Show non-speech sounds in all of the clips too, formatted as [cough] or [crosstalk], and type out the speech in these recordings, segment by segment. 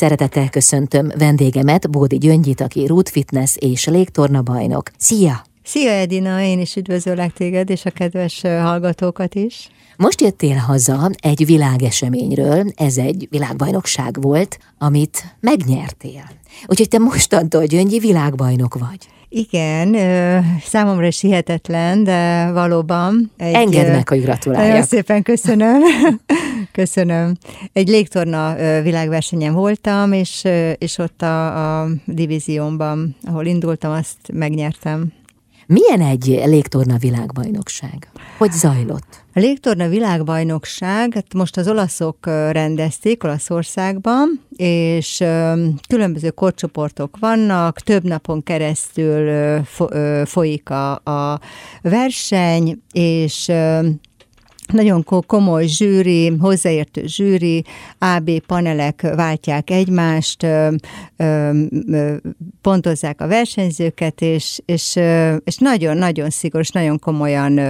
Szeretettel köszöntöm vendégemet, Bódi Gyöngyit, aki Root Fitness és légtorna bajnok. Szia! Szia Edina, én is üdvözöllek téged és a kedves hallgatókat is. Most jöttél haza egy világeseményről, ez egy világbajnokság volt, amit megnyertél. Úgyhogy te mostantól Gyöngyi világbajnok vagy. Igen, számomra is hihetetlen, de valóban. Egy, Engedd meg, hogy gratuláljak. Nagyon szépen köszönöm. [laughs] köszönöm. Egy légtorna világversenyen voltam, és, és ott a, a divíziómban, ahol indultam, azt megnyertem. Milyen egy légtorna világbajnokság? Hogy zajlott? A légtorna világbajnokság, hát most az olaszok rendezték Olaszországban, és különböző korcsoportok vannak, több napon keresztül folyik a, a verseny, és nagyon komoly zsűri, hozzáértő zsűri, AB panelek váltják egymást, pontozzák a versenyzőket, és, és, és nagyon-nagyon szigoros, nagyon komolyan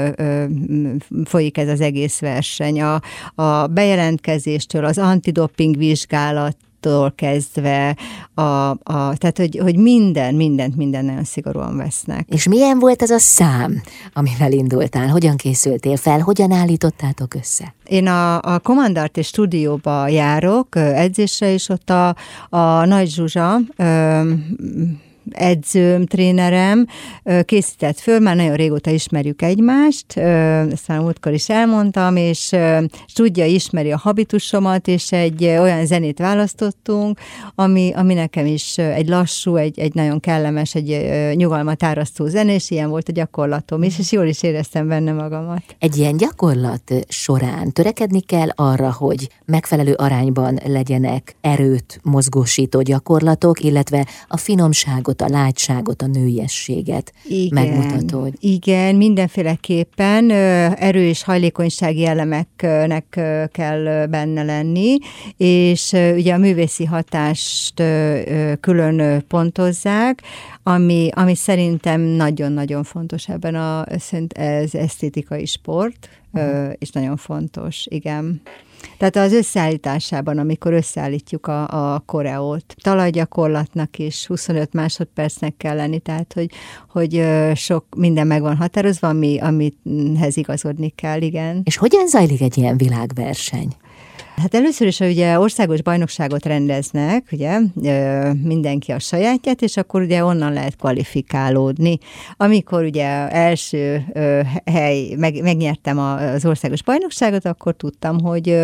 folyik ez az egész verseny. A, a bejelentkezéstől az antidoping vizsgálat, tól kezdve, a, a, tehát hogy, hogy minden, mindent, minden nagyon szigorúan vesznek. És milyen volt ez a szám, amivel indultál? Hogyan készültél fel? Hogyan állítottátok össze? Én a, a Komandart stúdióba járok edzésre, és ott a, a Nagy Zsuzsa edzőm, trénerem készített föl, már nagyon régóta ismerjük egymást, ezt már múltkor is elmondtam, és, tudja, ismeri a habitusomat, és egy olyan zenét választottunk, ami, ami nekem is egy lassú, egy, egy nagyon kellemes, egy nyugalmat árasztó zene, és ilyen volt a gyakorlatom is, és jól is éreztem benne magamat. Egy ilyen gyakorlat során törekedni kell arra, hogy megfelelő arányban legyenek erőt mozgósító gyakorlatok, illetve a finomságot a lágyságot, a nőiességet igen, megmutató. Hogy... Igen, mindenféleképpen erő és hajlékonysági elemeknek kell benne lenni, és ugye a művészi hatást külön pontozzák, ami, ami szerintem nagyon-nagyon fontos ebben a, ez esztétikai sport, uh-huh. és nagyon fontos, igen. Tehát az összeállításában, amikor összeállítjuk a, a koreót, talajgyakorlatnak is 25 másodpercnek kell lenni, tehát hogy, hogy sok minden meg van határozva, ami, amihez igazodni kell, igen. És hogyan zajlik egy ilyen világverseny? Hát először is ugye országos bajnokságot rendeznek, ugye, mindenki a sajátját, és akkor ugye onnan lehet kvalifikálódni. Amikor ugye első hely, meg, megnyertem az országos bajnokságot, akkor tudtam, hogy,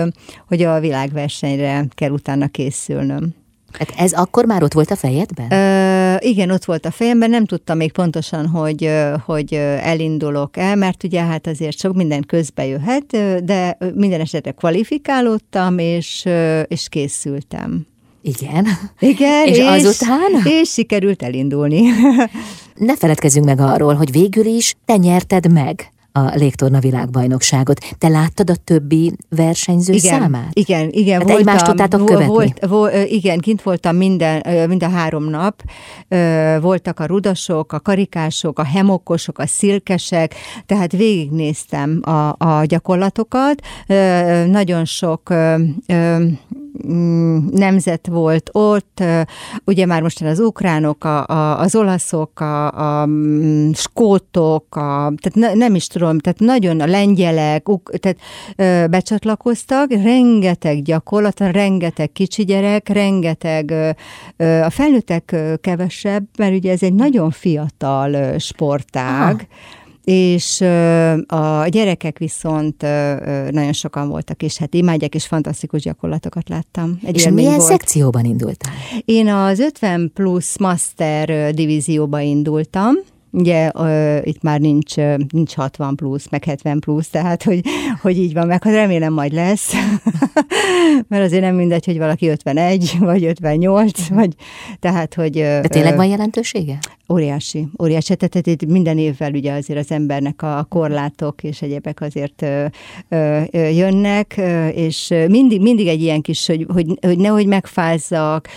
hogy a világversenyre kell utána készülnöm. Hát ez akkor már ott volt a fejedben? Ö, igen, ott volt a fejemben, nem tudtam még pontosan, hogy, hogy elindulok el, mert ugye hát azért sok minden közbe jöhet, de minden esetre kvalifikálódtam, és, és készültem. Igen. Igen, [laughs] és, és azután? És sikerült elindulni. [laughs] ne feledkezzünk meg arról, hogy végül is te nyerted meg a légtorna világbajnokságot. Te láttad a többi versenyző igen, számát? Igen, igen. Hát voltam, egymást tudtátok követni? Volt, volt, igen, kint voltam minden, mind a három nap. Voltak a rudasok, a karikások, a hemokosok, a szilkesek, tehát végignéztem a, a gyakorlatokat. Nagyon sok nemzet volt ott, ugye már most az ukránok, a, a, az olaszok, a, a mm, skótok, a, tehát ne, nem is tudom, tehát nagyon a lengyelek, uk, tehát ö, becsatlakoztak, rengeteg gyakorlat, rengeteg kicsi gyerek, rengeteg, ö, a felnőttek kevesebb, mert ugye ez egy nagyon fiatal sportág, Aha és a gyerekek viszont nagyon sokan voltak, és hát imádják, és fantasztikus gyakorlatokat láttam. Egy és milyen volt. szekcióban indultál? Én az 50 plusz master divízióba indultam, Ugye uh, itt már nincs, nincs 60 plusz, meg 70 plusz, tehát hogy, hogy így van, meg hát remélem majd lesz, [laughs] [laughs] mert azért nem mindegy, hogy valaki 51, vagy 58, vagy tehát, hogy... De tényleg van jelentősége? Óriási, óriási. Tehát itt minden évvel ugye azért az embernek a korlátok és egyébek azért ö, ö, jönnek, és mindig, mindig egy ilyen kis, hogy, hogy, hogy nehogy megfázzak,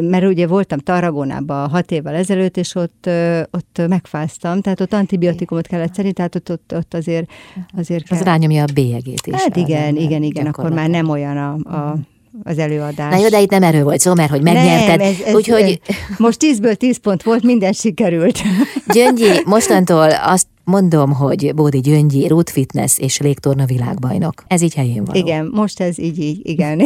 mert ugye voltam Tarragónában hat évvel ezelőtt, és ott, ott megfáztam, tehát ott antibiotikumot kellett szedni, tehát ott, ott, ott azért, azért kell. Az rányomja a bélyegét is. Hát igen, igen, igen, akkor már nem olyan a, a az előadás. Na jó, de itt nem erről volt szó, mert hogy megnyerted. Nem, ez, ez, úgyhogy... Most 10-ből 10 pont volt, minden sikerült. [laughs] Gyöngyi, mostantól azt mondom, hogy Bódi Gyöngyi, Root Fitness és légtorna világbajnok. Ez így helyén van. Igen, most ez így, így, igen. [laughs]